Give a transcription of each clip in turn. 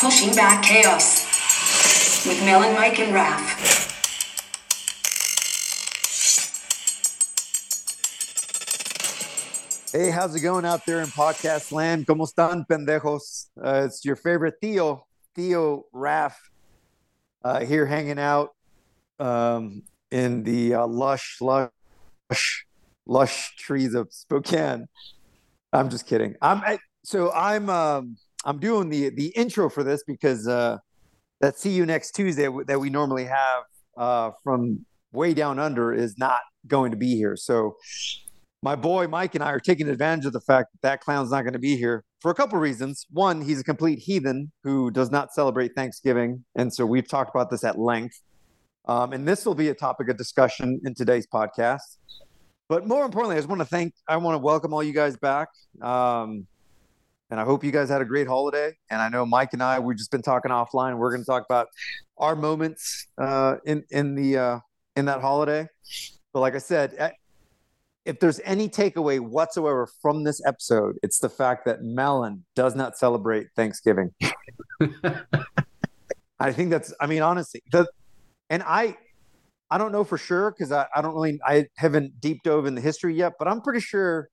Pushing Back Chaos with Mel and Mike, and Raf. Hey, how's it going out there in podcast land? ¿Cómo están, pendejos? Uh, it's your favorite Theo, Theo Raf, uh, here hanging out um, in the uh, lush, lush, lush trees of Spokane. I'm just kidding. I'm I, so I'm um, I'm doing the the intro for this because uh, that see you next Tuesday that we normally have uh, from way down under is not going to be here. So my boy Mike and I are taking advantage of the fact that that clown's not going to be here for a couple of reasons. One, he's a complete heathen who does not celebrate Thanksgiving, and so we've talked about this at length. Um, and this will be a topic of discussion in today's podcast. But more importantly, I just want to thank, I want to welcome all you guys back. Um, and I hope you guys had a great holiday. And I know Mike and I, we've just been talking offline. We're going to talk about our moments uh, in in the uh, in that holiday. But like I said, if there's any takeaway whatsoever from this episode, it's the fact that Melon does not celebrate Thanksgiving. I think that's, I mean, honestly, the, and I, I don't know for sure because I, I don't really, I haven't deep dove in the history yet, but I'm pretty sure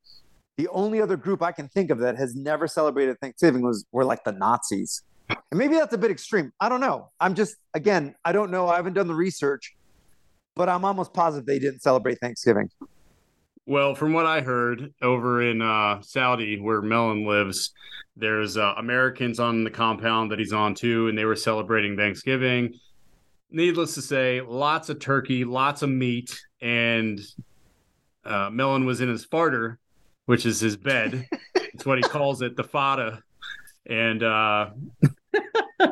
the only other group I can think of that has never celebrated Thanksgiving was were like the Nazis. And maybe that's a bit extreme. I don't know. I'm just, again, I don't know. I haven't done the research, but I'm almost positive they didn't celebrate Thanksgiving. Well, from what I heard over in uh, Saudi, where Melon lives, there's uh, Americans on the compound that he's on too, and they were celebrating Thanksgiving. Needless to say, lots of turkey, lots of meat, and uh, Melon was in his farter, which is his bed. it's what he calls it, the fada. And uh,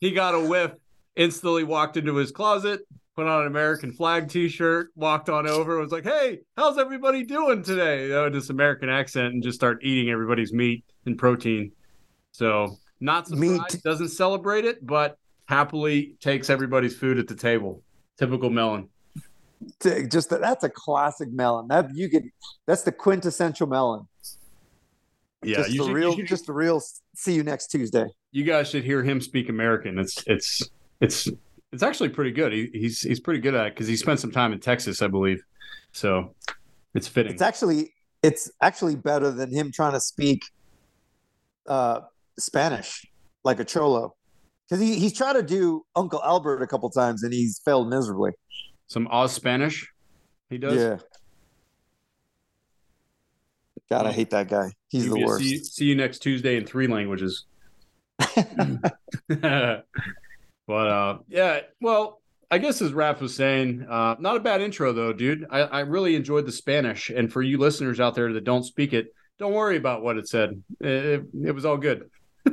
he got a whiff, instantly walked into his closet, put on an American flag T-shirt, walked on over, was like, "Hey, how's everybody doing today?" You know, this American accent, and just start eating everybody's meat and protein. So not surprised, meat. doesn't celebrate it, but happily takes everybody's food at the table. Typical melon. Just that's a classic melon. That you could. That's the quintessential melon. Yeah, just the should, real, should, just the real. See you next Tuesday. You guys should hear him speak American. It's it's it's it's actually pretty good. He, he's he's pretty good at it because he spent some time in Texas, I believe. So it's fitting. It's actually it's actually better than him trying to speak uh, Spanish like a cholo because he, he's tried to do Uncle Albert a couple times and he's failed miserably. Some Oz Spanish, he does. Yeah. God, I hate that guy. He's the worst. See, see you next Tuesday in three languages. But uh, yeah, well, I guess as Raf was saying, uh, not a bad intro though, dude. I, I really enjoyed the Spanish, and for you listeners out there that don't speak it, don't worry about what it said. It, it was all good.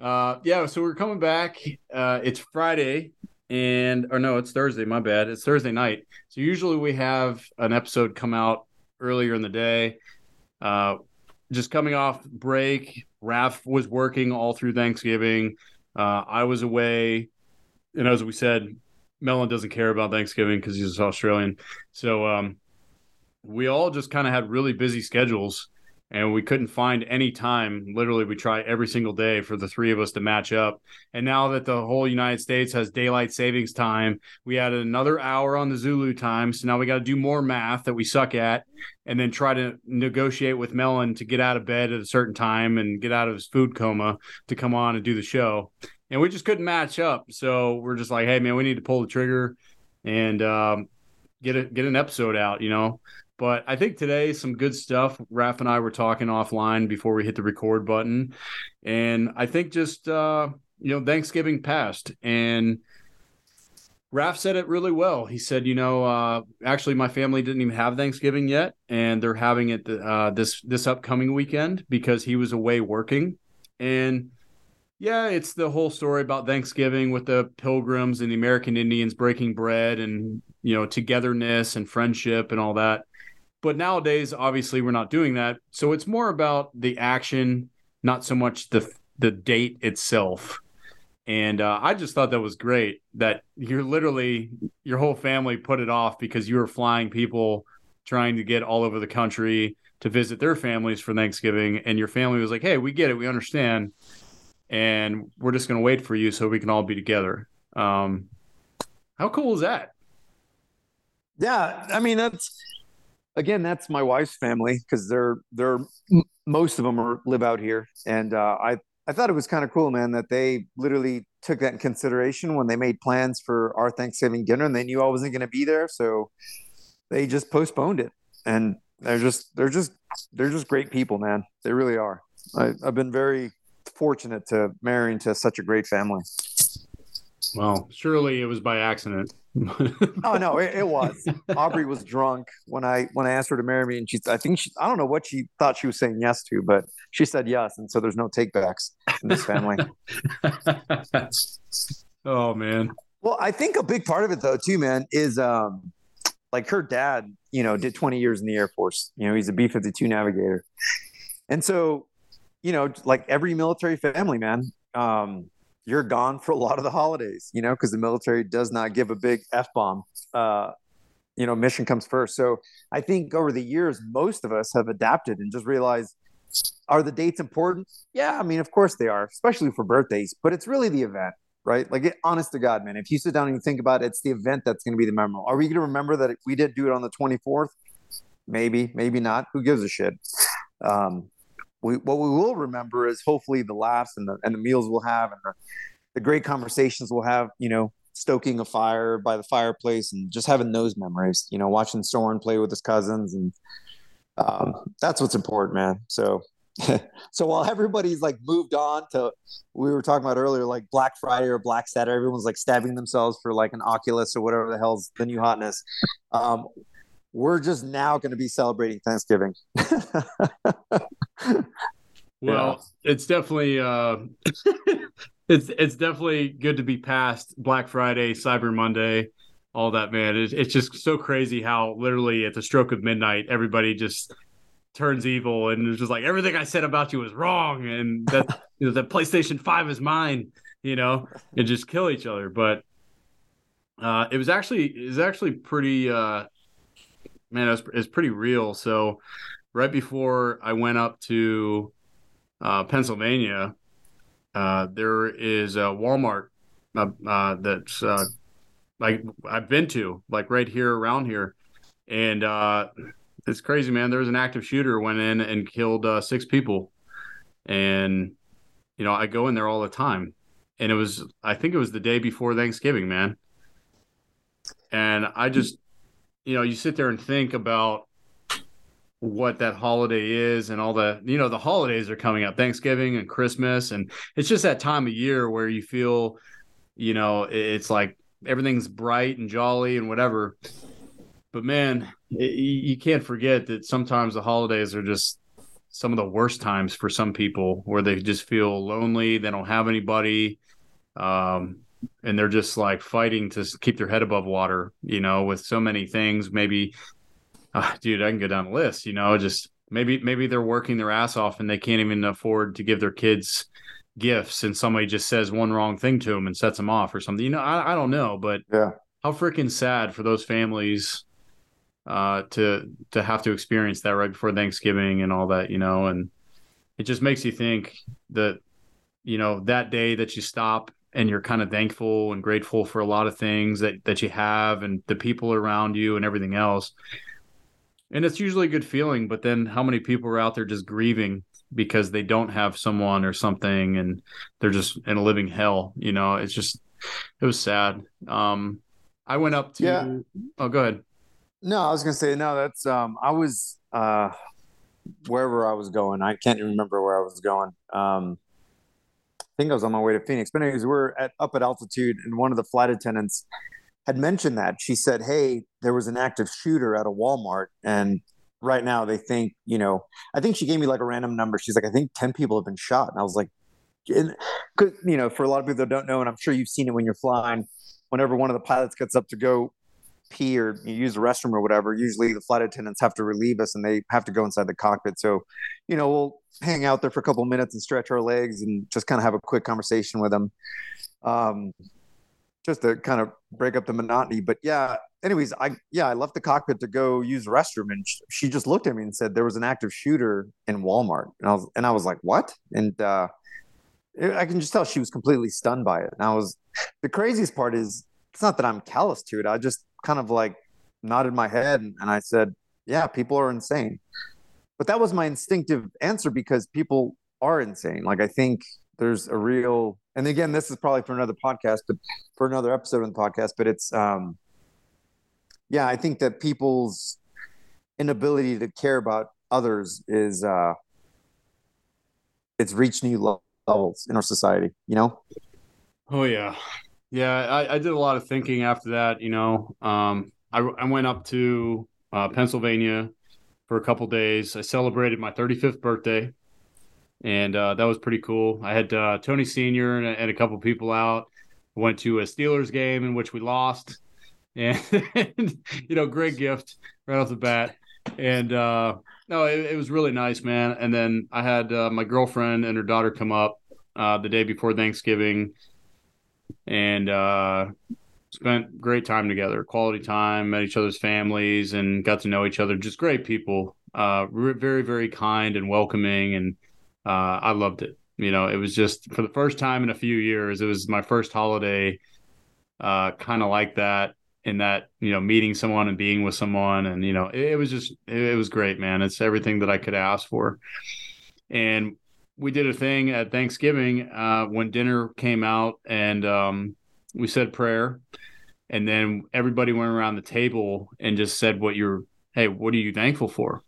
uh, yeah, so we're coming back. Uh, it's Friday, and or no, it's Thursday. My bad. It's Thursday night. So usually we have an episode come out earlier in the day. Uh, just coming off break, Raf was working all through Thanksgiving. Uh, I was away, and as we said, Melon doesn't care about Thanksgiving because he's Australian. So um, we all just kind of had really busy schedules, and we couldn't find any time. Literally, we try every single day for the three of us to match up. And now that the whole United States has daylight savings time, we added another hour on the Zulu time. So now we got to do more math that we suck at, and then try to negotiate with Melon to get out of bed at a certain time and get out of his food coma to come on and do the show. And we just couldn't match up. So we're just like, hey man, we need to pull the trigger and um, get a get an episode out, you know. But I think today some good stuff. Raf and I were talking offline before we hit the record button, and I think just uh, you know Thanksgiving passed, and Raf said it really well. He said, you know, uh, actually, my family didn't even have Thanksgiving yet, and they're having it uh, this this upcoming weekend because he was away working. And yeah, it's the whole story about Thanksgiving with the Pilgrims and the American Indians breaking bread and you know togetherness and friendship and all that. But nowadays, obviously, we're not doing that. So it's more about the action, not so much the the date itself. And uh, I just thought that was great that you're literally your whole family put it off because you were flying people trying to get all over the country to visit their families for Thanksgiving, and your family was like, "Hey, we get it, we understand." and we're just gonna wait for you so we can all be together. Um, how cool is that? Yeah, I mean that's again that's my wife's family because they're they're most of them are live out here, and uh, I I thought it was kind of cool, man, that they literally took that in consideration when they made plans for our Thanksgiving dinner, and they knew I wasn't going to be there, so they just postponed it. And they're just they're just they're just great people, man. They really are. I, I've been very fortunate to marry into such a great family. Well, surely it was by accident. oh no, it, it, was. Aubrey was drunk when I when I asked her to marry me, and she I think she I don't know what she thought she was saying yes to, but she said yes, and so there's no takebacks in this family. oh man. Well, I think a big part of it though too, man, is um like her dad, you know, did 20 years in the Air Force. You know, he's a B 52 navigator. And so, you know, like every military family, man, um, you're gone for a lot of the holidays, you know, because the military does not give a big F bomb. Uh, you know, mission comes first. So I think over the years, most of us have adapted and just realized are the dates important? Yeah, I mean, of course they are, especially for birthdays, but it's really the event, right? Like, honest to God, man, if you sit down and you think about it, it's the event that's going to be the memorable. Are we going to remember that we didn't do it on the 24th? Maybe, maybe not. Who gives a shit? Um, we, what we will remember is hopefully the laughs and the, and the meals we'll have and the, the great conversations we'll have, you know, stoking a fire by the fireplace and just having those memories, you know, watching Soren play with his cousins. And um, that's what's important, man. So, so while everybody's like moved on to, we were talking about earlier, like Black Friday or Black Saturday, everyone's like stabbing themselves for like an Oculus or whatever the hell's the new hotness. Um, we're just now going to be celebrating Thanksgiving. well, yeah. it's definitely uh, it's it's definitely good to be past Black Friday, Cyber Monday, all that. Man, it's, it's just so crazy how literally at the stroke of midnight, everybody just turns evil and it's just like everything I said about you was wrong, and that you know that PlayStation Five is mine, you know, and just kill each other. But uh, it was actually it was actually pretty. Uh, man, it's it pretty real. So right before I went up to uh, Pennsylvania, uh, there is a Walmart uh, uh that's uh, like I've been to, like right here around here, and uh, it's crazy, man. There was an active shooter went in and killed six people, and you know I go in there all the time, and it was I think it was the day before Thanksgiving, man, and I just you know, you sit there and think about what that holiday is and all the you know the holidays are coming up thanksgiving and christmas and it's just that time of year where you feel you know it's like everything's bright and jolly and whatever. But man it, you can't forget that sometimes the holidays are just some of the worst times for some people where they just feel lonely they don't have anybody um, and they're just like fighting to keep their head above water, you know, with so many things. Maybe, uh, dude, I can go down the list, you know, just maybe, maybe they're working their ass off and they can't even afford to give their kids gifts and somebody just says one wrong thing to them and sets them off or something. You know, I, I don't know, but yeah, how freaking sad for those families uh, to to have to experience that right before Thanksgiving and all that, you know, and it just makes you think that you know that day that you stop and you're kind of thankful and grateful for a lot of things that that you have and the people around you and everything else. And it's usually a good feeling but then how many people are out there just grieving because they don't have someone or something and they're just in a living hell you know? It's just it was sad. Um i went up to yeah. oh go ahead. No i was gonna say no that's um i was uh wherever i was going i can't even remember where i was going. Um think I was on my way to Phoenix. But anyways, we're at up at altitude, and one of the flight attendants had mentioned that. She said, "Hey, there was an active shooter at a Walmart, and right now they think, you know, I think she gave me like a random number. She's like, I think ten people have been shot, and I was like, because you know, for a lot of people that don't know, and I'm sure you've seen it when you're flying. Whenever one of the pilots gets up to go pee or use the restroom or whatever, usually the flight attendants have to relieve us and they have to go inside the cockpit. So, you know, we'll hang out there for a couple minutes and stretch our legs and just kind of have a quick conversation with them. Um, just to kind of break up the monotony. But yeah, anyways, I yeah, I left the cockpit to go use the restroom, and she just looked at me and said there was an active shooter in Walmart, and I was and I was like, what? And uh, I can just tell she was completely stunned by it. And I was the craziest part is it's not that I'm callous to it. I just kind of like nodded my head and, and I said, "Yeah, people are insane." But that was my instinctive answer because people are insane. Like I think there's a real and again, this is probably for another podcast, but for another episode of the podcast, but it's um yeah, I think that people's inability to care about others is uh it's reached new levels in our society, you know? Oh yeah. Yeah, I, I did a lot of thinking after that, you know. Um I I went up to uh, Pennsylvania for a couple days. I celebrated my 35th birthday and uh, that was pretty cool. I had uh, Tony Senior and, and, a couple people out. Went to a Steelers game in which we lost, and, you know, great gift right off the bat. And uh, no, it, it, was really nice, man. And then I had uh, my girlfriend and her daughter come up uh, the day before Thanksgiving, and uh, spent great time together, quality time, met each other's families, and got to know each other. Just great people, very very kind and welcoming, and uh, I loved it. You know, it was just for the first time in a few years, it was my first holiday uh, kind of like that in that, you know, meeting someone and being with someone. And, you know, it, it was just, it, it, was great, man. It's everything that I could ask for. And we did a thing at Thanksgiving uh, when dinner came out and um, we said prayer. And then everybody went around the table and just said what you're, hey, what are you thankful for?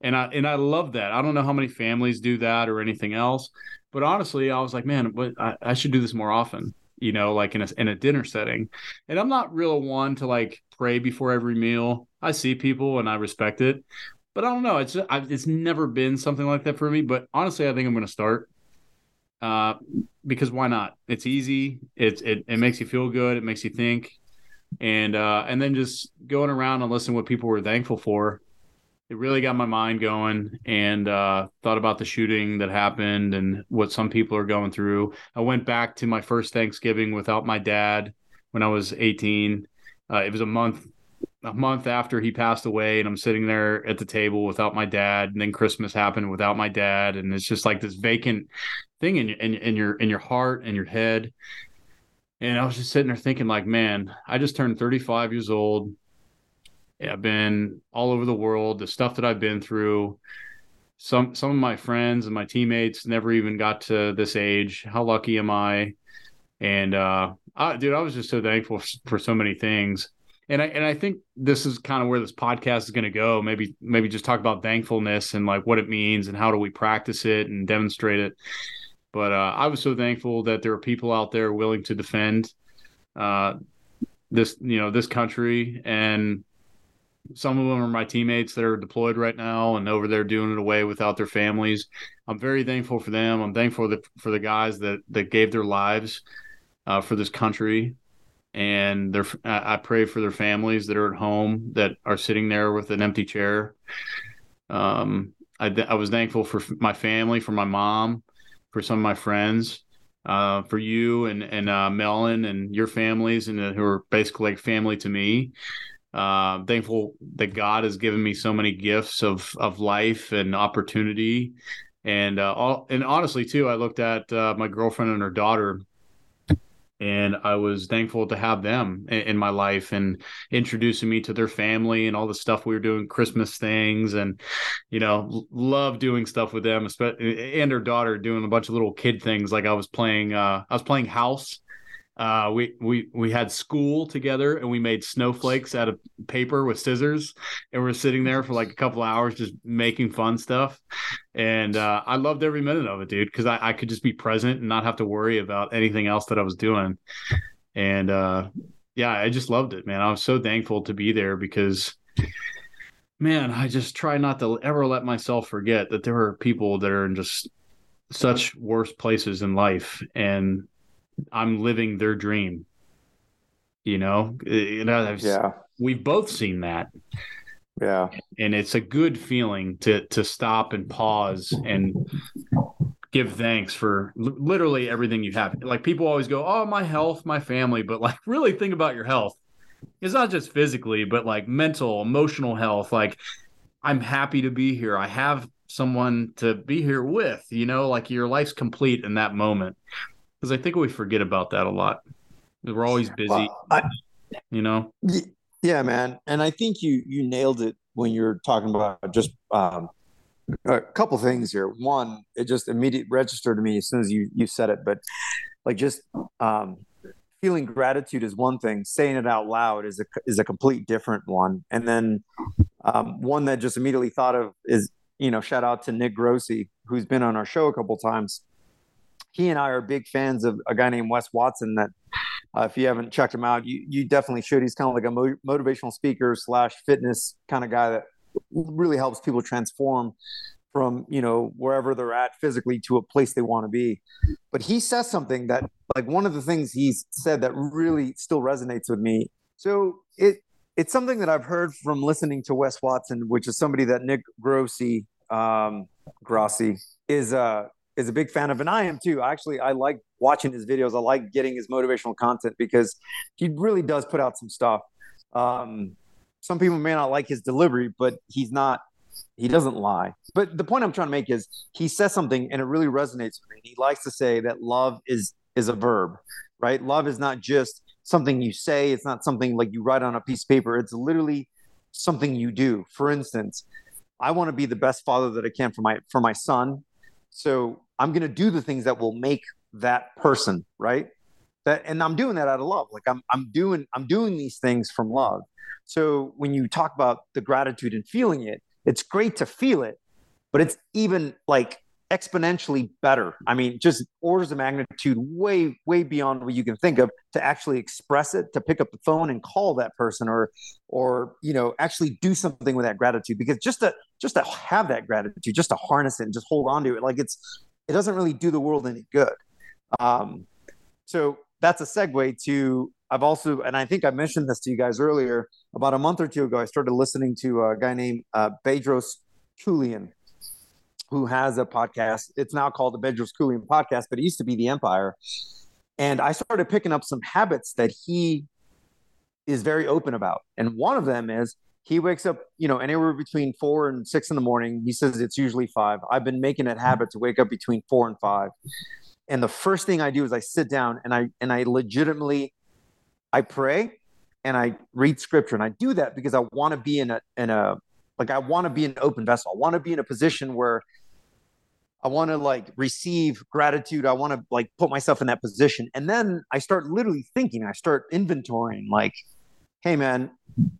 and I and I love that. I don't know how many families do that or anything else, but honestly, I was like, man, I, I should do this more often. You know, like in a in a dinner setting. And I'm not real one to like pray before every meal. I see people and I respect it, but I don't know. It's I, it's never been something like that for me. But honestly, I think I'm going to start. Uh, because why not? It's easy. It's it it makes you feel good. It makes you think, and uh, and then just going around and listening what people were thankful for it really got my mind going and uh, thought about the shooting that happened and what some people are going through. I went back to my first Thanksgiving without my dad when I was 18. Uh, it was a month a month after he passed away and I'm sitting there at the table without my dad and then Christmas happened without my dad and it's just like this vacant thing in, in, in your in your heart and your head and I was just sitting there thinking like man I just turned 35 years old I've been all over the world. The stuff that I've been through, some some of my friends and my teammates never even got to this age. How lucky am I? And uh, I, dude, I was just so thankful for so many things. And I and I think this is kind of where this podcast is going to go. Maybe maybe just talk about thankfulness and like what it means and how do we practice it and demonstrate it. But uh, I was so thankful that there are people out there willing to defend uh, this, you know, this country and some of them are my teammates that are deployed right now and over there doing it away without their families. I'm very thankful for them. I'm thankful for the, for the guys that that gave their lives uh, for this country, and their I pray for their families that are at home that are sitting there with an empty chair. Um, I, I was thankful for my family, for my mom, for some of my friends, uh, for you and and uh, Melon and your families, and uh, who are basically like family to me. Uh, thankful that God has given me so many gifts of of life and opportunity, and uh, all, and honestly too, I looked at uh, my girlfriend and her daughter, and I was thankful to have them in, my life and introducing me to their family and all the stuff we were doing, Christmas things, and you know, love doing stuff with them, and her daughter doing a bunch of little kid things. Like I was playing, uh, I was playing house uh, we we we had school together and we made snowflakes out of paper with scissors, and we are sitting there for like a couple hours just making fun stuff. And uh, I loved every minute of it, dude, because I, I could just be present and not have to worry about anything else that I was doing. And uh, yeah, I just loved it, man. I was so thankful to be there because man, I just try not to ever let myself forget that there are people that are in just such worse places in life and I'm living their dream. You know, you know, yeah, we've both seen that. Yeah, and it's a good feeling to to stop and pause and give thanks for literally everything you have. Like people always go, "Oh, my health, my family," but like really think about your health. It's not just physically, but like mental, emotional health. Like I'm happy to be here. I have someone to be here with, you know, like your life's complete in that moment. Because I think we forget about that a lot. We're always busy, well, I, you know. Yeah, man, and I think you you nailed it when you're talking about just um, a couple things here. One, it just immediately registered to me as soon as you you said it, but like just um, feeling gratitude is one thing. Saying it out loud is a is a complete different one. And then um, one that just immediately thought of is you know shout out to Nick Grossi who's been on our show a couple times. He and I are big fans of a guy named Wes Watson. That uh, if you haven't checked him out, you you definitely should. He's kind of like a mo- motivational speaker slash fitness kind of guy that really helps people transform from you know wherever they're at physically to a place they want to be but he says something that like one of the things he's said that really still resonates with me so it it's something that i've heard from listening to wes watson which is somebody that nick grossi um grossi is uh is a big fan of and i am too actually i like watching his videos i like getting his motivational content because he really does put out some stuff um some people may not like his delivery but he's not he doesn't lie. But the point I'm trying to make is he says something and it really resonates with me. He likes to say that love is is a verb, right? Love is not just something you say, it's not something like you write on a piece of paper. It's literally something you do. For instance, I want to be the best father that I can for my for my son. So I'm going to do the things that will make that person, right? That and I'm doing that out of love. Like I'm I'm doing I'm doing these things from love. So when you talk about the gratitude and feeling it, it's great to feel it, but it's even like exponentially better. I mean, just orders of magnitude way, way beyond what you can think of to actually express it, to pick up the phone and call that person or, or, you know, actually do something with that gratitude because just to, just to have that gratitude, just to harness it and just hold on to it, like it's, it doesn't really do the world any good. Um, so that's a segue to I've also, and I think I mentioned this to you guys earlier, about a month or two ago, I started listening to a guy named uh, Bedros Keuilian, who has a podcast. It's now called the Bedros Keuilian Podcast, but it used to be The Empire. And I started picking up some habits that he is very open about. And one of them is he wakes up, you know, anywhere between four and six in the morning. He says it's usually five. I've been making it habit to wake up between four and five. And the first thing I do is I sit down and I and I legitimately I pray and I read scripture. And I do that because I want to be in a, in a, like, I want to be an open vessel. I want to be in a position where I want to like receive gratitude. I want to like put myself in that position. And then I start literally thinking, I start inventorying like, hey man,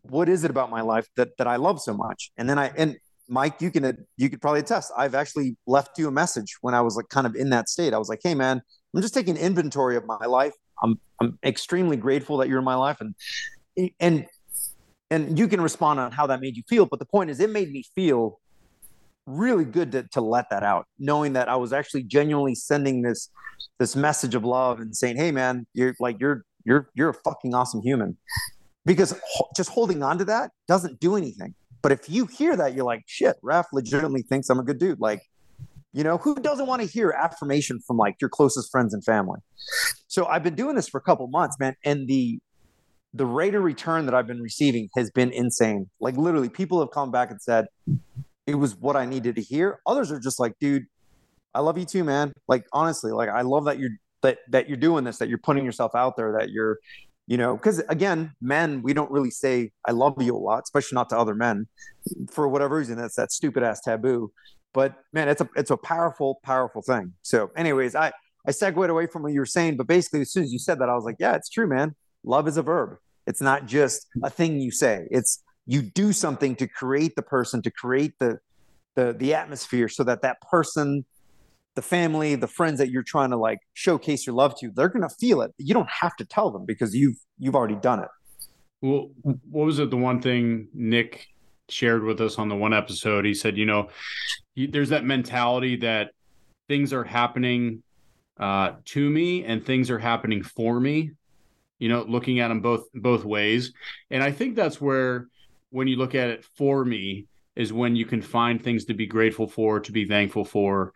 what is it about my life that that I love so much? And then I and Mike, you can you could probably attest. I've actually left you a message when I was like kind of in that state. I was like, hey man, I'm just taking inventory of my life. I'm I'm extremely grateful that you're in my life and and and you can respond on how that made you feel but the point is it made me feel really good to, to let that out knowing that i was actually genuinely sending this this message of love and saying hey man you're like you're you're you're a fucking awesome human because just holding on to that doesn't do anything but if you hear that you're like shit Raf legitimately thinks i'm a good dude like you know, who doesn't want to hear affirmation from like your closest friends and family? So I've been doing this for a couple months, man, and the the rate of return that I've been receiving has been insane. Like literally, people have come back and said it was what I needed to hear. Others are just like, dude, I love you too, man. Like honestly, like I love that you're that that you're doing this, that you're putting yourself out there, that you're, you know, because again, men, we don't really say I love you a lot, especially not to other men, for whatever reason. That's that stupid ass taboo. But man, it's a it's a powerful, powerful thing. So, anyways, I I segued away from what you were saying, but basically, as soon as you said that, I was like, yeah, it's true, man. Love is a verb. It's not just a thing you say. It's you do something to create the person, to create the the the atmosphere, so that that person, the family, the friends that you're trying to like showcase your love to, they're gonna feel it. You don't have to tell them because you've you've already done it. Well, what was it? The one thing Nick shared with us on the one episode. He said, you know, there's that mentality that things are happening uh, to me and things are happening for me. You know, looking at them both both ways, and I think that's where when you look at it for me is when you can find things to be grateful for, to be thankful for.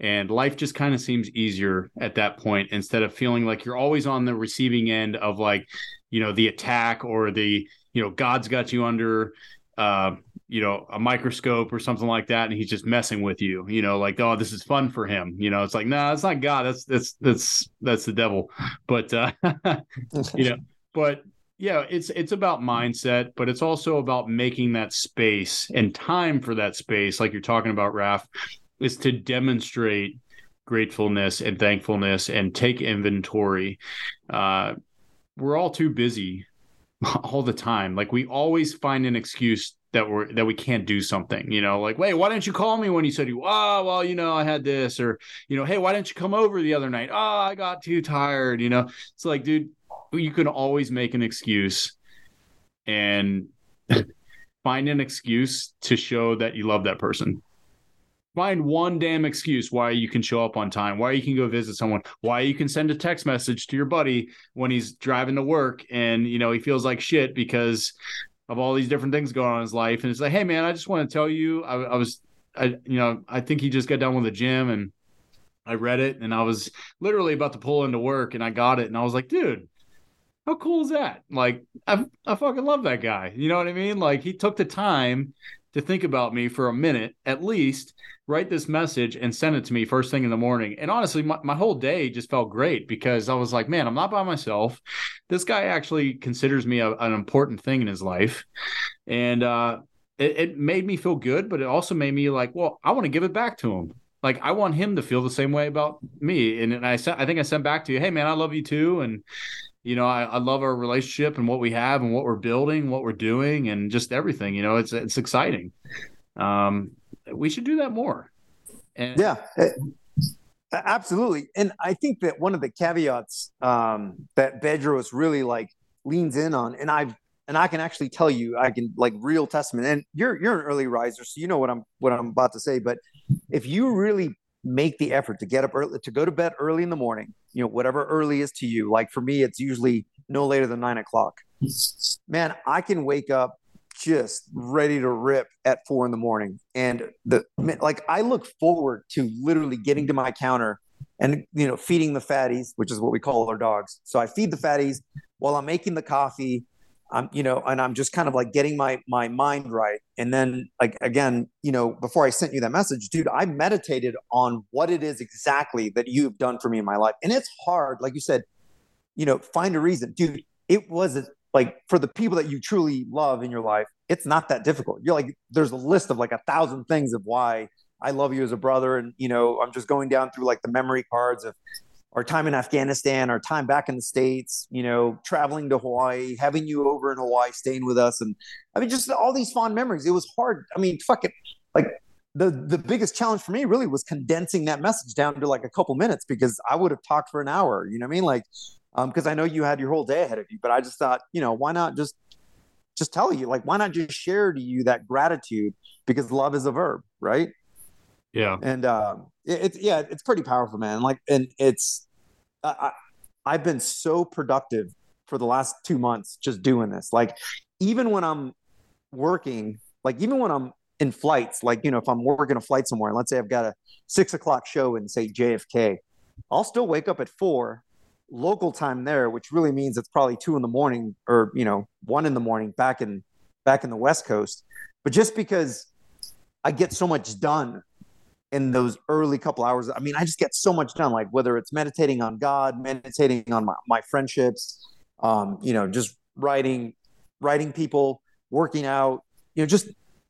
And life just kind of seems easier at that point instead of feeling like you're always on the receiving end of like, you know, the attack or the, you know, God's got you under uh, you know, a microscope or something like that, and he's just messing with you, you know, like, oh, this is fun for him. You know, it's like, no, nah, it's not God. That's that's that's that's the devil. But uh you know, but yeah, it's it's about mindset, but it's also about making that space and time for that space, like you're talking about, Raf, is to demonstrate gratefulness and thankfulness and take inventory. Uh, we're all too busy all the time. Like we always find an excuse that we're that we can't do something. You know, like, wait, why didn't you call me when you said you? Oh, well, you know, I had this, or you know, hey, why didn't you come over the other night? Oh, I got too tired. You know, it's like, dude, you can always make an excuse and find an excuse to show that you love that person find one damn excuse why you can show up on time, why you can go visit someone, why you can send a text message to your buddy when he's driving to work and you know he feels like shit because of all these different things going on in his life. And it's like, hey man, I just want to tell you, I, I was, I you know, I think he just got done with the gym and I read it and I was literally about to pull into work and I got it and I was like, dude. How cool is that? Like, I, I fucking love that guy. You know what I mean? Like, he took the time to think about me for a minute at least write this message and send it to me first thing in the morning. And honestly, my, my whole day just felt great because I was like, man, I'm not by myself. This guy actually considers me a, an important thing in his life. And uh, it, it made me feel good, but it also made me like, well, I want to give it back to him. Like I want him to feel the same way about me. And, and I sent, I think I sent back to you, hey man, I love you too. And you know, I, I love our relationship and what we have and what we're building, what we're doing, and just everything. You know, it's it's exciting. Um, we should do that more. And yeah, eh, absolutely. And I think that one of the caveats um, that Bedros really like leans in on, and I've and I can actually tell you, I can like real testament. And you're you're an early riser, so you know what I'm what I'm about to say. But if you really make the effort to get up early, to go to bed early in the morning, you know, whatever early is to you. Like for me, it's usually no later than nine o'clock. Man, I can wake up just ready to rip at four in the morning. And the like I look forward to literally getting to my counter and you know feeding the fatties, which is what we call our dogs. So I feed the fatties while I'm making the coffee. I'm you know, and I'm just kind of like getting my my mind right. And then like again, you know, before I sent you that message, dude, I meditated on what it is exactly that you've done for me in my life. And it's hard, like you said, you know, find a reason. Dude, it wasn't like for the people that you truly love in your life, it's not that difficult. You're like, there's a list of like a thousand things of why I love you as a brother. And, you know, I'm just going down through like the memory cards of our time in Afghanistan, our time back in the States, you know, traveling to Hawaii, having you over in Hawaii, staying with us. And I mean, just all these fond memories. It was hard. I mean, fuck it. Like the, the biggest challenge for me really was condensing that message down to like a couple minutes because I would have talked for an hour. You know what I mean? Like, um, because um, I know you had your whole day ahead of you, but I just thought, you know, why not just just tell you like why not just share to you that gratitude because love is a verb, right? Yeah, and um, it, it's yeah, it's pretty powerful, man. Like, and it's I, I've been so productive for the last two months just doing this. Like, even when I'm working, like even when I'm in flights, like you know, if I'm working a flight somewhere, let's say I've got a six o'clock show in say JFK, I'll still wake up at four local time there, which really means it's probably two in the morning or you know one in the morning back in back in the West Coast. But just because I get so much done in those early couple hours, I mean, I just get so much done. Like whether it's meditating on God, meditating on my, my friendships, um, you know, just writing, writing people, working out, you know, just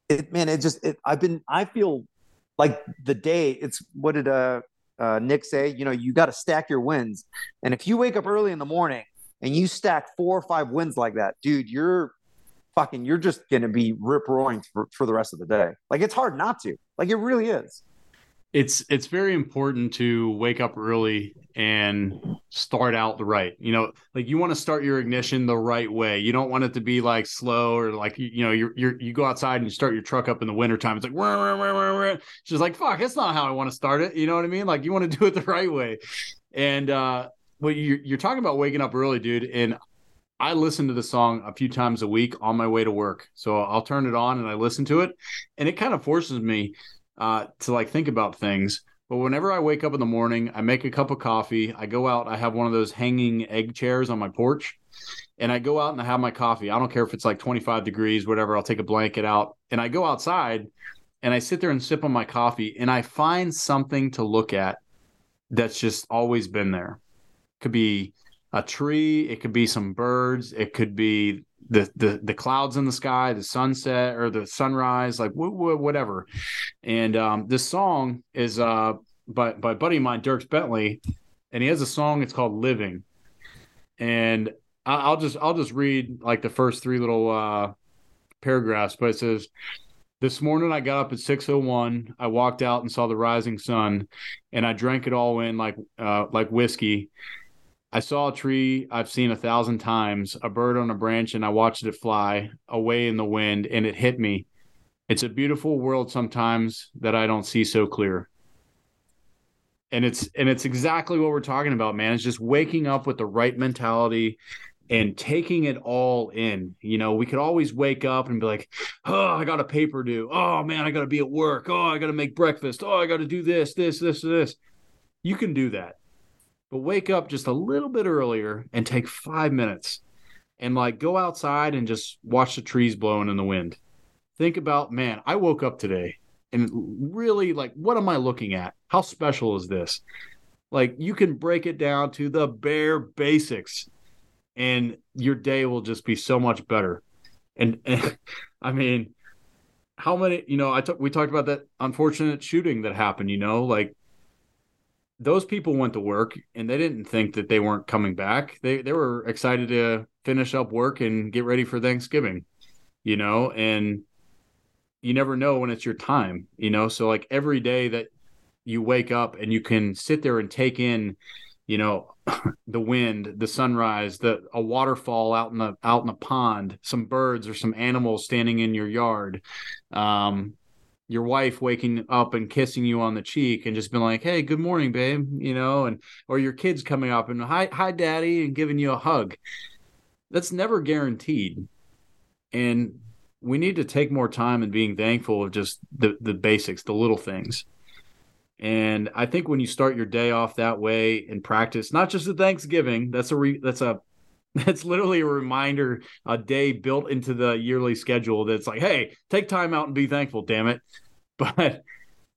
it, man, it just it, I've been I feel like the day it's what did uh uh, Nick say, you know, you got to stack your wins. And if you wake up early in the morning and you stack four or five wins like that, dude, you're fucking, you're just to be rip roaring for, for the rest of the day. Like it's hard not to. Like it really is it's it's very important to wake up early and start out the right. You know like you want to start your ignition the right way. You don't want it to be like slow or like you know you're, you're you go outside and you start your truck up in the wintertime. It's like wah, she's like fuck that's not how i want to start it. You know what i mean? Like you want to do it the right way. And uh well you're, you're talking about waking up early dude and I listen to the song a few times a week on my way to work. So I'll turn it on and I listen to it. And it kind of forces me uh, to like think about things. But whenever I wake up in the morning, I make a cup of coffee. I go out. I have one of those hanging egg chairs on my porch, and I go out and I have my coffee. I don't care if it's like 25 degrees, whatever. I'll take a blanket out and I go outside and I sit there and sip on my coffee and I find something to look at that's just always been there. Could be a tree, it could be some birds, it could be the the the clouds in the sky, the sunset or the sunrise, like wh- wh- whatever. And um, this song is uh by by buddy of mine, Dierks Bentley, and he has a song. It's called "Living," and I, will just I'll just read like the first three little uh, paragraphs. But it says, "This morning I got up at six oh one. I walked out and saw the rising sun, and I drank it all in like uh, like whiskey." I saw a tree I've seen a thousand times, a bird on a branch, and I watched it fly away in the wind, and it hit me. It's a beautiful world sometimes that I don't see so clear. And it's and it's exactly what we're talking about, man. It's just waking up with the right mentality and taking it all in. You know, we could always wake up and be like, "Oh, I got a paper due. Oh man, I got to be at work. Oh, I got to make breakfast. Oh, I got to do this, this, this, this." You can do that but wake up just a little bit earlier and take five minutes and like go outside and just watch the trees blowing in the wind. Think about, man, I woke up today and really like, what am I looking at? How special is this? Like, you can break it down to the bare basics and your day will just be so much better. And, and I mean, how many, you know, I took, we talked about that unfortunate shooting that happened, you know, like those people went to work and they didn't think that they weren't coming back. They they were excited to finish up work and get ready for Thanksgiving, you know, and you never know when it's your time, you know. So like every day that you wake up and you can sit there and take in, you know, the wind, the sunrise, the a waterfall out in the out in the pond, some birds or some animals standing in your yard, um, your wife waking up and kissing you on the cheek and just being like, "Hey, good morning, babe," you know, and or your kids coming up and "Hi, hi, daddy," and giving you a hug. That's never guaranteed, and we need to take more time in being thankful of just the the basics, the little things. And I think when you start your day off that way in practice, not just the Thanksgiving, that's a re, that's a that's literally a reminder, a day built into the yearly schedule that's like, hey, take time out and be thankful, damn it. But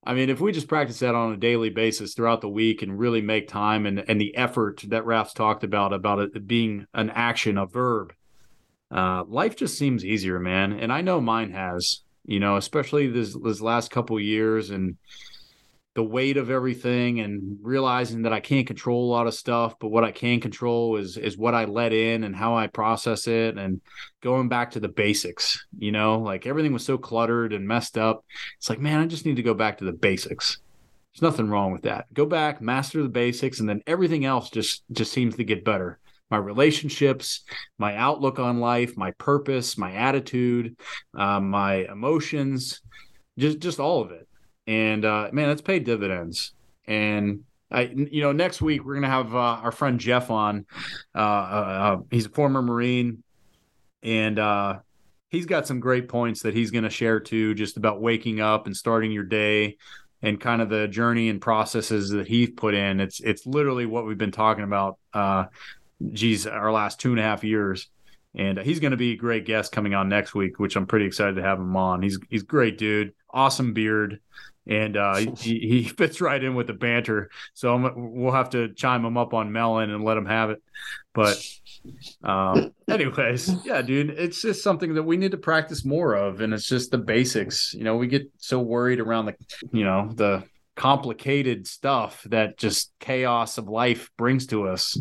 I mean, if we just practice that on a daily basis throughout the week and really make time and, and the effort that Raf's talked about, about it being an action, a verb, uh, life just seems easier, man. And I know mine has, you know, especially this, this last couple years and, the weight of everything and realizing that I can't control a lot of stuff, but what I can control is is what I let in and how I process it and going back to the basics, you know, like everything was so cluttered and messed up. It's like, man, I just need to go back to the basics. There's nothing wrong with that. Go back, master the basics, and then everything else just just seems to get better. My relationships, my outlook on life, my purpose, my attitude, uh, my emotions, just just all of it and uh, man, it's paid dividends. And I, you know, next week we're gonna have uh, our friend Jeff on. Uh, uh, uh he's a former Marine, and uh, he's got some great points that he's gonna share too, just about waking up and starting your day, and kind of the journey and processes that he's put in. It's it's literally what we've been talking about. Uh, geez, our last two and a half years. And he's going to be a great guest coming on next week, which I'm pretty excited to have him on. He's he's great dude, awesome beard, and uh, he, he fits right in with the banter. So I'm, we'll have to chime him up on Melon and let him have it. But, um, anyways, yeah, dude, it's just something that we need to practice more of, and it's just the basics. You know, we get so worried around the, you know, the complicated stuff that just chaos of life brings to us.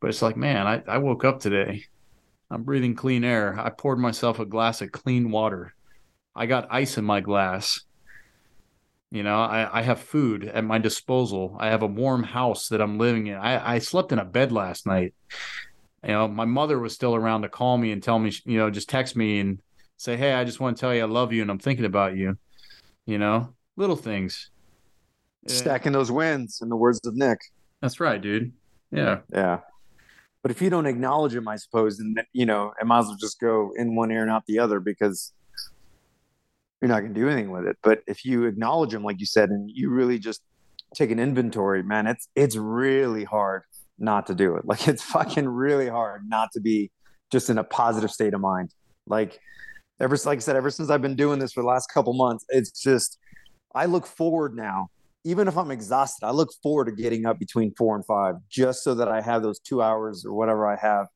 But it's like, man, I, I woke up today. I'm breathing clean air. I poured myself a glass of clean water. I got ice in my glass. You know, I, I have food at my disposal. I have a warm house that I'm living in. I, I slept in a bed last night. You know, my mother was still around to call me and tell me, you know, just text me and say, Hey, I just want to tell you I love you and I'm thinking about you. You know, little things. Eh. Stacking those wins, in the words of Nick. That's right, dude. Yeah. Yeah. But if you don't acknowledge them, I suppose, then, you know, it might as well just go in one ear and out the other because you're not going to do anything with it. But if you acknowledge them, like you said, and you really just take an inventory, man, it's it's really hard not to do it. Like it's fucking really hard not to be just in a positive state of mind. Like ever like I said, ever since I've been doing this for the last couple months, it's just I look forward now. Even if I'm exhausted, I look forward to getting up between four and five just so that I have those two hours or whatever I have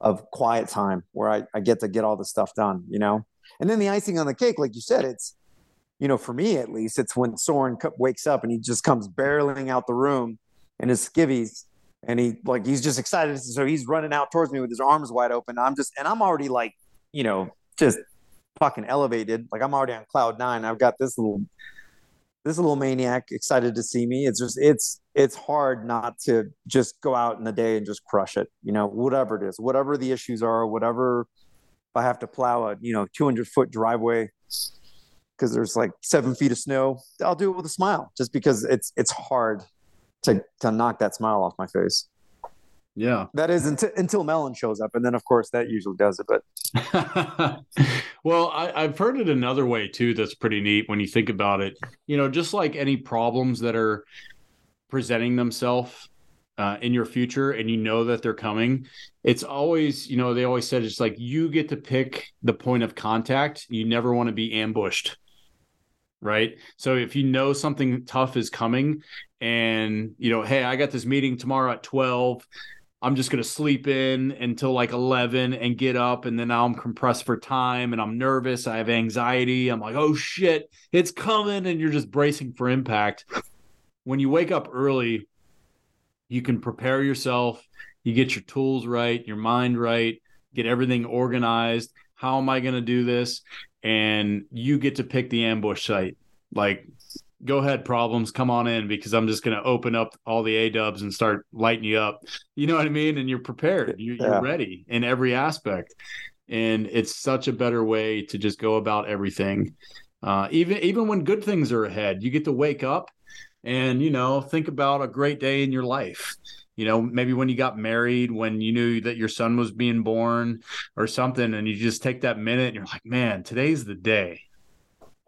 of quiet time where I, I get to get all the stuff done, you know? And then the icing on the cake, like you said, it's, you know, for me at least, it's when Soren wakes up and he just comes barreling out the room in his skivvies and he like he's just excited. So he's running out towards me with his arms wide open. I'm just and I'm already like, you know, just fucking elevated. Like I'm already on cloud nine. I've got this little this little maniac excited to see me. It's just it's it's hard not to just go out in the day and just crush it. You know, whatever it is, whatever the issues are, whatever I have to plow a you know 200 foot driveway because there's like seven feet of snow, I'll do it with a smile, just because it's it's hard to to knock that smile off my face. Yeah. That is until until Melon shows up, and then of course that usually does it. But well, I, I've heard it another way too. That's pretty neat when you think about it. You know, just like any problems that are presenting themselves uh, in your future, and you know that they're coming. It's always, you know, they always said it's like you get to pick the point of contact. You never want to be ambushed right? So if you know something tough is coming and you know, hey, I got this meeting tomorrow at 12, I'm just going to sleep in until like 11 and get up. And then now I'm compressed for time and I'm nervous. I have anxiety. I'm like, oh shit, it's coming. And you're just bracing for impact. When you wake up early, you can prepare yourself. You get your tools right, your mind right, get everything organized. How am I going to do this? And you get to pick the ambush site. Like go ahead problems come on in because i'm just going to open up all the a dubs and start lighting you up you know what i mean and you're prepared you're, yeah. you're, ready in every aspect and it's such a better way to just go about everything uh, even even when good things are ahead you get to wake up and you know think about a great day in your life you know maybe when you got married when you knew that your son was being born or something and you just take that minute and you're like man today's the day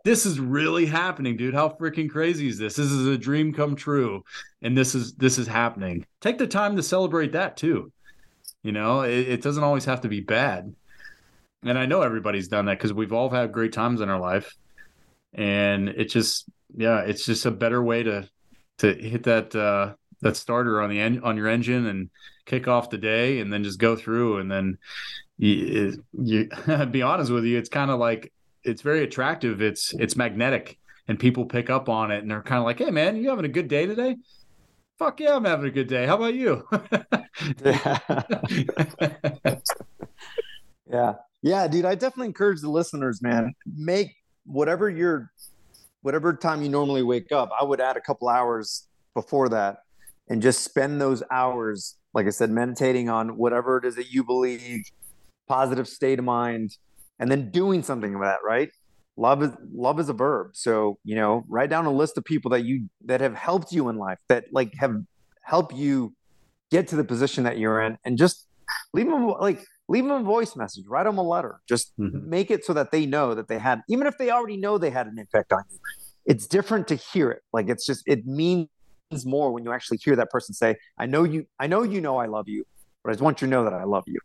this is really happening, dude. How freaking crazy is this? This is a dream come true, and this is this is happening. Take the time to celebrate that too. You know, it, it doesn't always have to be bad. And I know everybody's done that because we've all had great times in our life, and it just yeah, it's just a better way to to hit that uh, that starter on the en- on your engine and kick off the day, and then just go through, and then you, you be honest with you, it's kind of like it's very attractive. It's it's magnetic, and people pick up on it, and they're kind of like, "Hey, man, you having a good day today?" Fuck yeah, I'm having a good day. How about you? yeah. yeah, yeah, dude. I definitely encourage the listeners, man. Make whatever your whatever time you normally wake up. I would add a couple hours before that, and just spend those hours, like I said, meditating on whatever it is that you believe, positive state of mind and then doing something about that, right? Love is love is a verb. So, you know, write down a list of people that you that have helped you in life, that like have helped you get to the position that you're in and just leave them like leave them a voice message, write them a letter. Just mm-hmm. make it so that they know that they had even if they already know they had an impact on you. It's different to hear it. Like it's just it means more when you actually hear that person say, I know you I know you know I love you, but I just want you to know that I love you.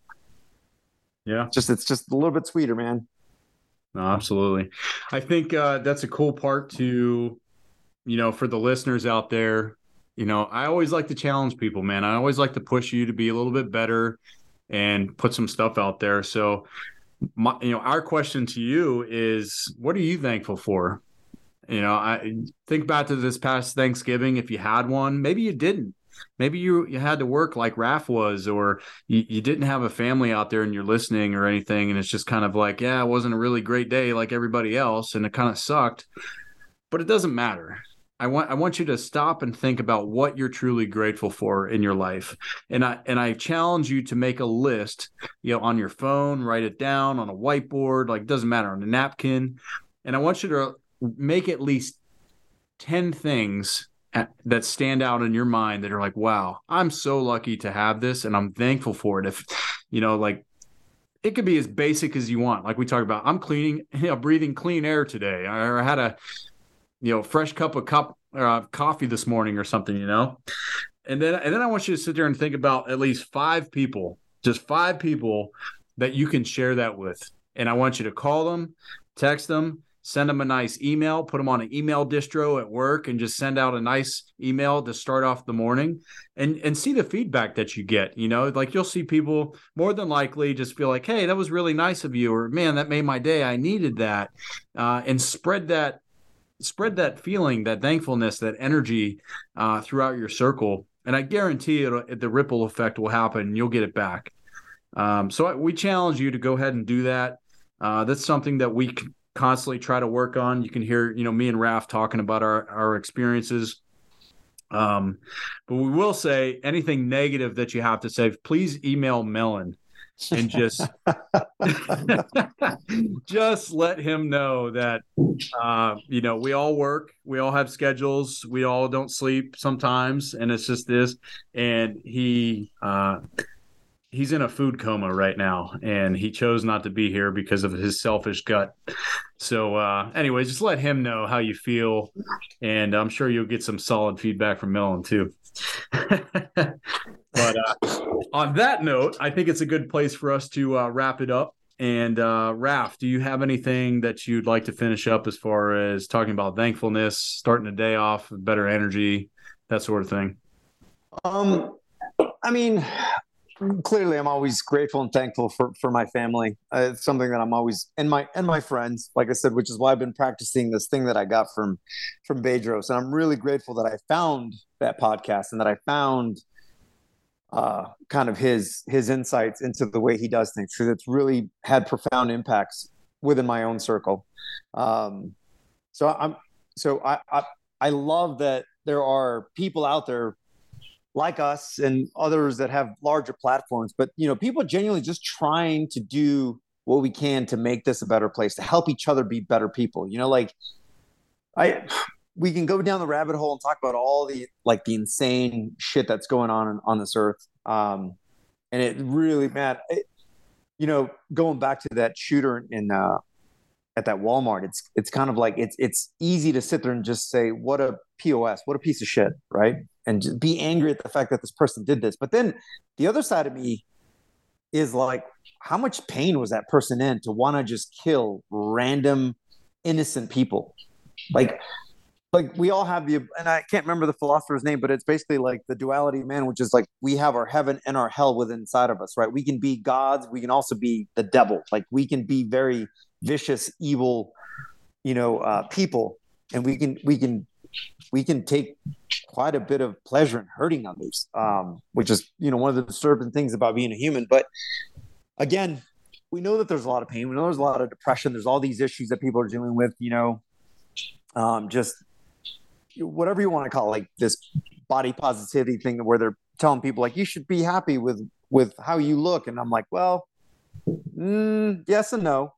Yeah. Just it's just a little bit sweeter, man. No, absolutely. I think uh, that's a cool part to, you know, for the listeners out there. You know, I always like to challenge people, man. I always like to push you to be a little bit better and put some stuff out there. So, my, you know, our question to you is, what are you thankful for? You know, I think back to this past Thanksgiving. If you had one, maybe you didn't maybe you you had to work like Raf was, or you, you didn't have a family out there and you're listening or anything, and it's just kind of like, yeah, it wasn't a really great day like everybody else, and it kind of sucked. But it doesn't matter. I want I want you to stop and think about what you're truly grateful for in your life. And I and I challenge you to make a list, you know, on your phone, write it down on a whiteboard, like doesn't matter, on a napkin. And I want you to make at least 10 things that stand out in your mind that are like, wow, I'm so lucky to have this and I'm thankful for it. If, you know, like it could be as basic as you want. Like we talked about, I'm cleaning, you know, breathing clean air today. or I had a, you know, fresh cup of cup uh, coffee this morning or something, you know? And then, and then I want you to sit there and think about at least five people, just five people that you can share that with. And I want you to call them, text them, send them a nice email, put them on an email distro at work, and just send out a nice email to start off the morning and and see the feedback that you get. You know, like you'll see people more than likely just feel like, hey, that was really nice of you, or man, that made my day. I needed that, uh, and spread that spread that feeling, that thankfulness, that energy uh, throughout your circle. And I guarantee it, the ripple effect will happen. You'll get it back. Um, so we challenge you to go ahead and do that. Uh, that's something that we constantly try to work on. You can hear, you know, me and Raf talking about our our experiences. Um, but we will say anything negative that you have to say, please email Melon and just just let him know that uh, you know we all work we all have schedules we all don't sleep sometimes and it's just this and he uh, he's in a food coma right now and he chose not to be here because of his selfish gut. So uh anyway just let him know how you feel and i'm sure you'll get some solid feedback from melon too but uh, on that note i think it's a good place for us to uh, wrap it up. And uh raf do you have anything that you'd like to finish up as far as talking about thankfulness starting the day off with better energy that sort of thing? Um i mean clearly i'm always grateful and thankful for for my family. Uh, it's something that i'm always and my and my friends like i said which is why i've been practicing this thing that i got from from bedros. And i'm really grateful that i found that podcast and that i found uh, kind of his his insights into the way he does things because it's really had profound impacts within my own circle. Um, so i'm so I, I i love that there are people out there like us and others that have larger platforms but you know people genuinely just trying to do what we can to make this a better place to help each other be better people. You know like i we can go down the rabbit hole and talk about all the like the insane shit that's going on on this earth um and it really man it, you know going back to that shooter in uh at that Walmart, it's it's kind of like it's it's easy to sit there and just say what a pos, what a piece of shit, right? and just be angry at the fact that this person did this. But then the other side of me is like, how much pain was that person in to want to just kill random innocent people? Like, like we all have the, and I can't remember the philosopher's name, but it's basically like the duality of man, which is like we have our heaven and our hell within inside of us, right? We can be gods, we can also be the devil. Like we can be very vicious, evil, you know, uh, people, and we can we can we can take quite a bit of pleasure in hurting others, um, which is you know one of the disturbing things about being a human. But again, we know that there's a lot of pain. We know there's a lot of depression. There's all these issues that people are dealing with. You know, um, just whatever you want to call it, like this body positivity thing where they're telling people like you should be happy with with how you look, and I'm like, well, mm, yes and no.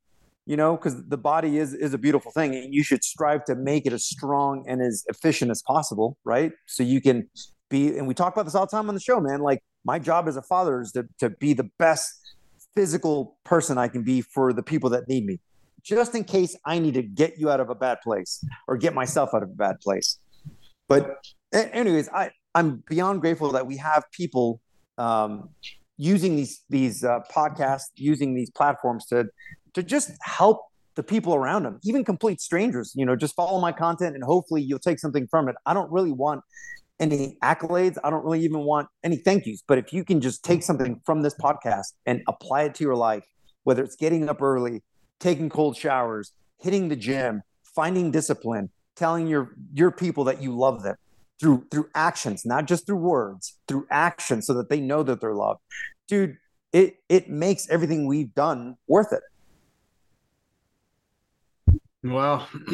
You know because the body is is a beautiful thing and you should strive to make it as strong and as efficient as possible right? So you can be and we talk about this all the time on the show man like my job as a father is to, to be the best physical person i can be for the people that need me just in case i need to get you out of a bad place or get myself out of a bad place but anyways i i'm beyond grateful that we have people um, using these these uh, podcasts using these platforms to to just help the people around them, even complete strangers. You know, just follow my content and hopefully you'll take something from it. I don't really want any accolades. I don't really even want any thank yous. But if you can just take something from this podcast and apply it to your life, whether it's getting up early, taking cold showers, hitting the gym, finding discipline, telling your your people that you love them through through actions, not just through words, through action so that they know that they're loved. Dude, it it makes everything we've done worth it. Well,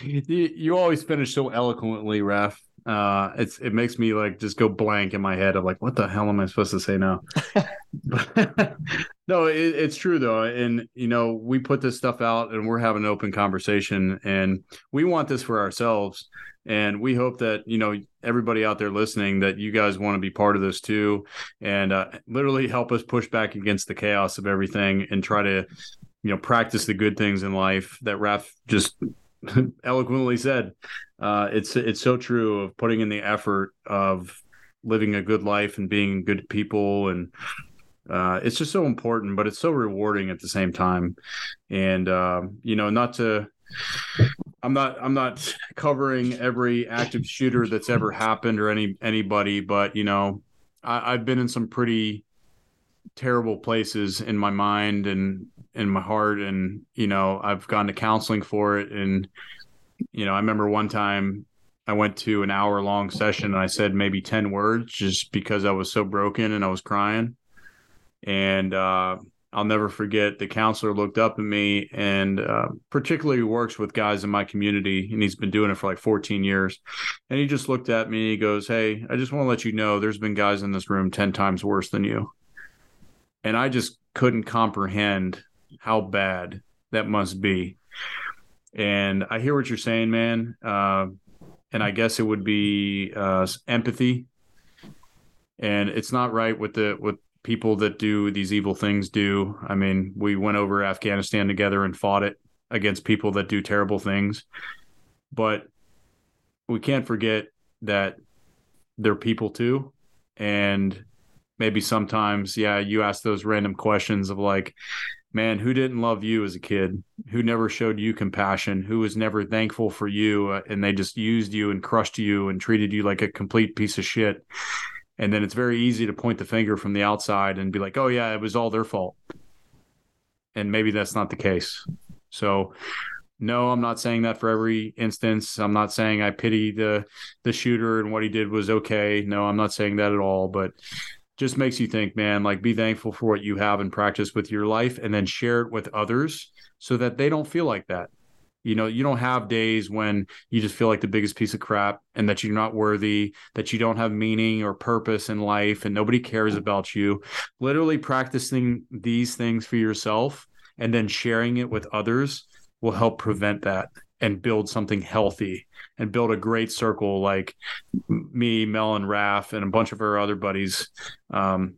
you, you always finish so eloquently, Raf. Uh, it's it makes me like just go blank in my head of like, what the hell am I supposed to say now? no, it, it's true though, and you know, we put this stuff out, and we're having an open conversation, and we want this for ourselves, and we hope that you know everybody out there listening that you guys want to be part of this too, and uh, literally help us push back against the chaos of everything, and try to you know practice the good things in life that Raf just eloquently said. Uh, it's it's so true of putting in the effort of living a good life and being good people and uh, it's just so important, but it's so rewarding at the same time. And uh, you know, not to I'm not I'm not covering every active shooter that's ever happened or any anybody, but you know, I, I've been in some pretty terrible places in my mind and in my heart, and you know, I've gone to counseling for it. And you know, I remember one time I went to an hour long session and I said maybe 10 words just because I was so broken and I was crying. And uh, I'll never forget the counselor looked up at me and uh, particularly works with guys in my community and he's been doing it for like 14 years. And he just looked at me he goes hey i just want to let you know there's been guys in this room 10 times worse than you. And i just couldn't comprehend how bad that must be. And i hear what you're saying man uh, and i guess it would be uh, empathy. And it's not right with the with people that do these evil things do. I mean, we went over Afghanistan together and fought it against people that do terrible things. But we can't forget that they're people too. And maybe sometimes, yeah, you ask those random questions of like, man, who didn't love you as a kid? Who never showed you compassion? Who was never thankful for you? And they just used you and crushed you and treated you like a complete piece of shit and then it's very easy to point the finger from the outside and be like oh yeah it was all their fault. And maybe that's not the case. So no i'm not saying that for every instance. I'm not saying i pity the the shooter and what he did was okay. No i'm not saying that at all. But just makes you think man like be thankful for what you have in practice with your life and then share it with others so that they don't feel like that you know, you don't have days when you just feel like the biggest piece of crap and that you're not worthy, that you don't have meaning or purpose in life and nobody cares about you. Literally practicing these things for yourself and then sharing it with others will help prevent that and build something healthy and build a great circle like me, Mel, and Raf, and a bunch of our other buddies. Um,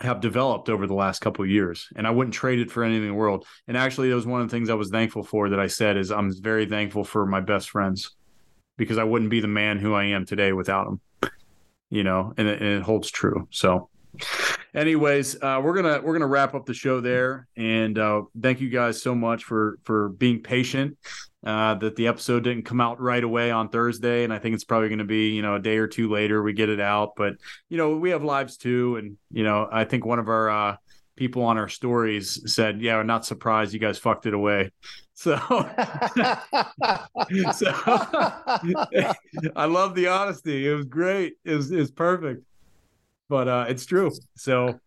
have developed over the last couple of years and i wouldn't trade it for anything in the world. And actually that was one of the things i was thankful for that i said is i'm very thankful for my best friends because i wouldn't be the man who i am today without them you know and it, and it holds true. So anyways uh, we're gonna we're gonna wrap up the show there. And uh, thank you guys so much for for being patient uh, that the episode didn't come out right away on Thursday, and I think it's probably going to be you know a day or two later we get it out. But you know we have lives too, and you know I think one of our uh, people on our stories said, "Yeah, we're not surprised you guys fucked it away." So, so I love the honesty. It was great. It was, it was perfect, but uh, it's true. So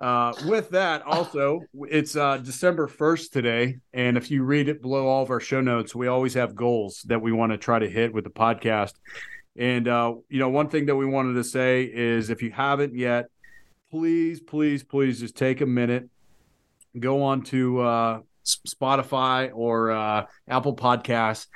uh, with that, also, it's uh, December 1st today. And if you read it below all of our show notes, we always have goals that we want to try to hit with the podcast. And, uh, you know, one thing that we wanted to say is if you haven't yet, please, please, please just take a minute, go on to uh, Spotify or uh, Apple Podcasts.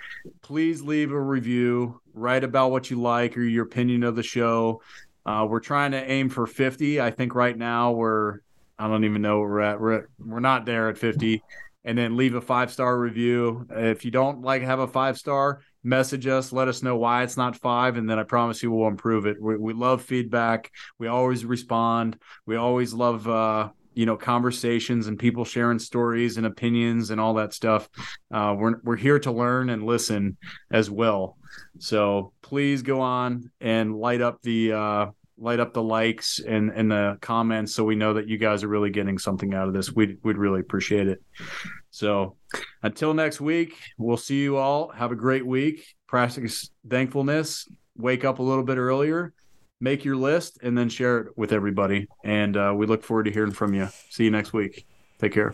Please leave a review, write about what you like or your opinion of the show. Uh, we're trying to aim for 50. I think right now we're, I don't even know where we're at. We're, we're not there at 50. And then leave a five star review. If you don't like have a five star, message us. Let us know why it's not five, and then I promise you we'll improve it. We, we love feedback. We always respond. We always love uh, you know conversations and people sharing stories and opinions and all that stuff. Uh, we're we're here to learn and listen as well. So please go on and light up the uh, light up the likes and and the comments so we know that you guys are really getting something out of this. We'd we'd really appreciate it. So until next week, we'll see you all. Have a great week. Practice thankfulness. Wake up a little bit earlier. Make your list and then share it with everybody. And uh, we look forward to hearing from you. See you next week. Take care.